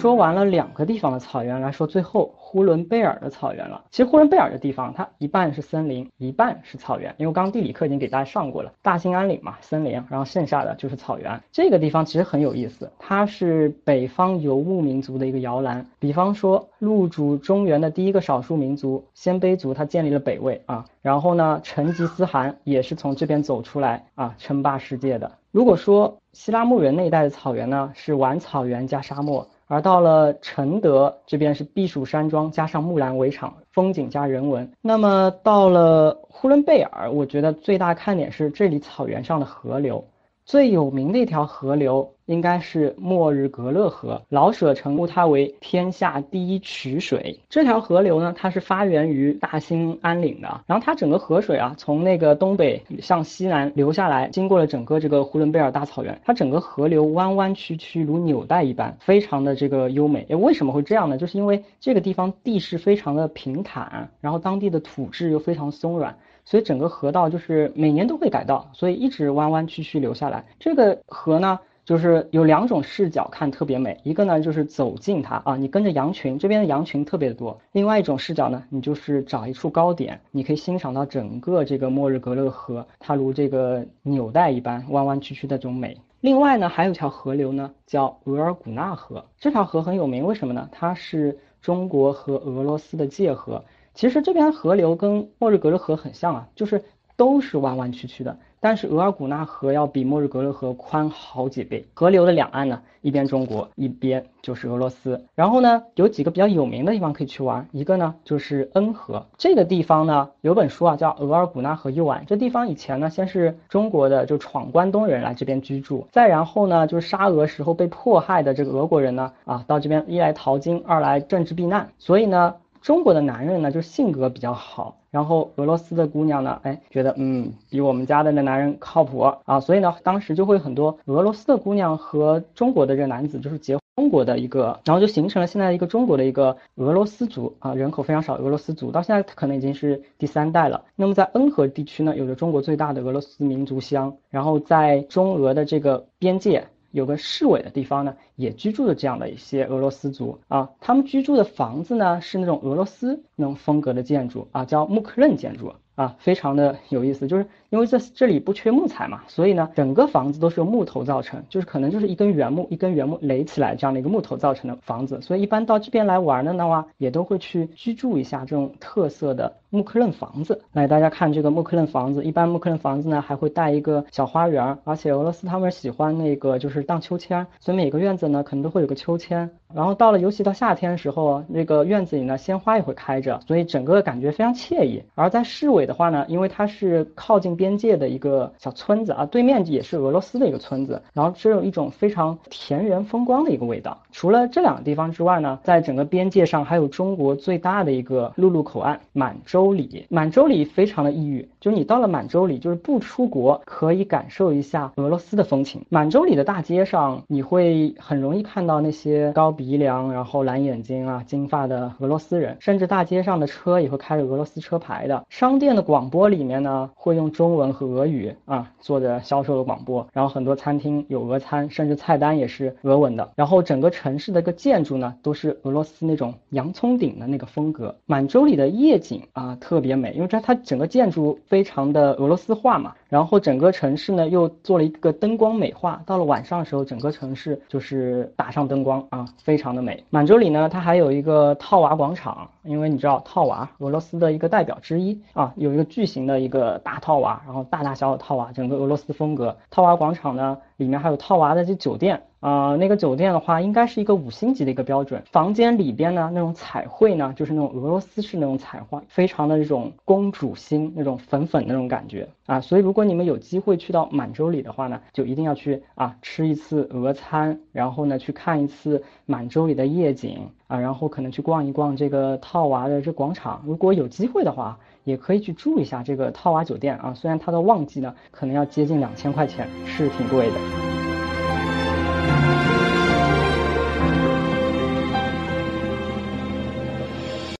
说完了两个地方的草原，来说最后呼伦贝尔的草原了。其实呼伦贝尔的地方，它一半是森林，一半是草原。因为刚地理课已经给大家上过了，大兴安岭嘛，森林，然后剩下的就是草原。这个地方其实很有意思，它是北方游牧民族的一个摇篮。比方说，入主中原的第一个少数民族鲜卑族，他建立了北魏啊。然后呢，成吉思汗也是从这边走出来啊，称霸世界的。如果说希拉木原那一带的草原呢，是晚草原加沙漠，而到了承德这边是避暑山庄加上木兰围场，风景加人文。那么到了呼伦贝尔，我觉得最大看点是这里草原上的河流。最有名的一条河流应该是莫日格勒河，老舍称呼它为天下第一曲水。这条河流呢，它是发源于大兴安岭的，然后它整个河水啊，从那个东北向西南流下来，经过了整个这个呼伦贝尔大草原，它整个河流弯弯曲曲如纽带一般，非常的这个优美。诶，为什么会这样呢？就是因为这个地方地势非常的平坦，然后当地的土质又非常松软。所以整个河道就是每年都会改道，所以一直弯弯曲曲流下来。这个河呢，就是有两种视角看特别美，一个呢就是走近它啊，你跟着羊群，这边的羊群特别的多。另外一种视角呢，你就是找一处高点，你可以欣赏到整个这个莫日格勒河，它如这个纽带一般弯弯曲曲的这种美。另外呢，还有一条河流呢，叫额尔古纳河，这条河很有名，为什么呢？它是中国和俄罗斯的界河。其实这边河流跟莫日格勒河很像啊，就是都是弯弯曲曲的，但是额尔古纳河要比莫日格勒河宽好几倍。河流的两岸呢，一边中国，一边就是俄罗斯。然后呢，有几个比较有名的地方可以去玩，一个呢就是恩河。这个地方呢，有本书啊叫《额尔古纳河右岸》。这地方以前呢，先是中国的就闯关东人来这边居住，再然后呢，就是沙俄时候被迫害的这个俄国人呢，啊到这边一来淘金，二来政治避难，所以呢。中国的男人呢，就性格比较好，然后俄罗斯的姑娘呢，哎，觉得嗯，比我们家的那男人靠谱啊，所以呢，当时就会很多俄罗斯的姑娘和中国的这个男子就是结中国的一个，然后就形成了现在一个中国的一个俄罗斯族啊，人口非常少，俄罗斯族到现在可能已经是第三代了。那么在恩和地区呢，有着中国最大的俄罗斯民族乡，然后在中俄的这个边界。有个市委的地方呢，也居住着这样的一些俄罗斯族啊，他们居住的房子呢是那种俄罗斯那种风格的建筑啊，叫穆克任建筑。啊，非常的有意思，就是。因为这这里不缺木材嘛，所以呢，整个房子都是由木头造成，就是可能就是一根原木，一根原木垒起来这样的一个木头造成的房子。所以一般到这边来玩的呢话，也都会去居住一下这种特色的木克任房子。来，大家看这个木克任房子，一般木克任房子呢还会带一个小花园，而且俄罗斯他们喜欢那个就是荡秋千，所以每个院子呢可能都会有个秋千。然后到了尤其到夏天的时候，那个院子里呢鲜花也会开着，所以整个感觉非常惬意。而在市委的话呢，因为它是靠近。边界的一个小村子啊，对面也是俄罗斯的一个村子，然后这有一种非常田园风光的一个味道。除了这两个地方之外呢，在整个边界上还有中国最大的一个陆路口岸满洲里。满洲里非常的异域，就是你到了满洲里，就是不出国可以感受一下俄罗斯的风情。满洲里的大街上，你会很容易看到那些高鼻梁、然后蓝眼睛啊、金发的俄罗斯人，甚至大街上的车也会开着俄罗斯车牌的。商店的广播里面呢，会用中。文和俄语啊，做着销售的广播，然后很多餐厅有俄餐，甚至菜单也是俄文的。然后整个城市的一个建筑呢，都是俄罗斯那种洋葱顶的那个风格。满洲里的夜景啊特别美，因为这它整个建筑非常的俄罗斯化嘛。然后整个城市呢又做了一个灯光美化，到了晚上的时候，整个城市就是打上灯光啊，非常的美。满洲里呢，它还有一个套娃广场，因为你知道套娃，俄罗斯的一个代表之一啊，有一个巨型的一个大套娃。然后大大小小套娃，整个俄罗斯风格。套娃广场呢，里面还有套娃的这酒店啊，那个酒店的话，应该是一个五星级的一个标准。房间里边呢，那种彩绘呢，就是那种俄罗斯式那种彩画，非常的这种公主心，那种粉粉那种感觉啊。所以如果你们有机会去到满洲里的话呢，就一定要去啊吃一次俄餐，然后呢去看一次满洲里的夜景啊，然后可能去逛一逛这个套娃的这广场。如果有机会的话。也可以去住一下这个套娃酒店啊，虽然它的旺季呢可能要接近两千块钱，是挺贵的。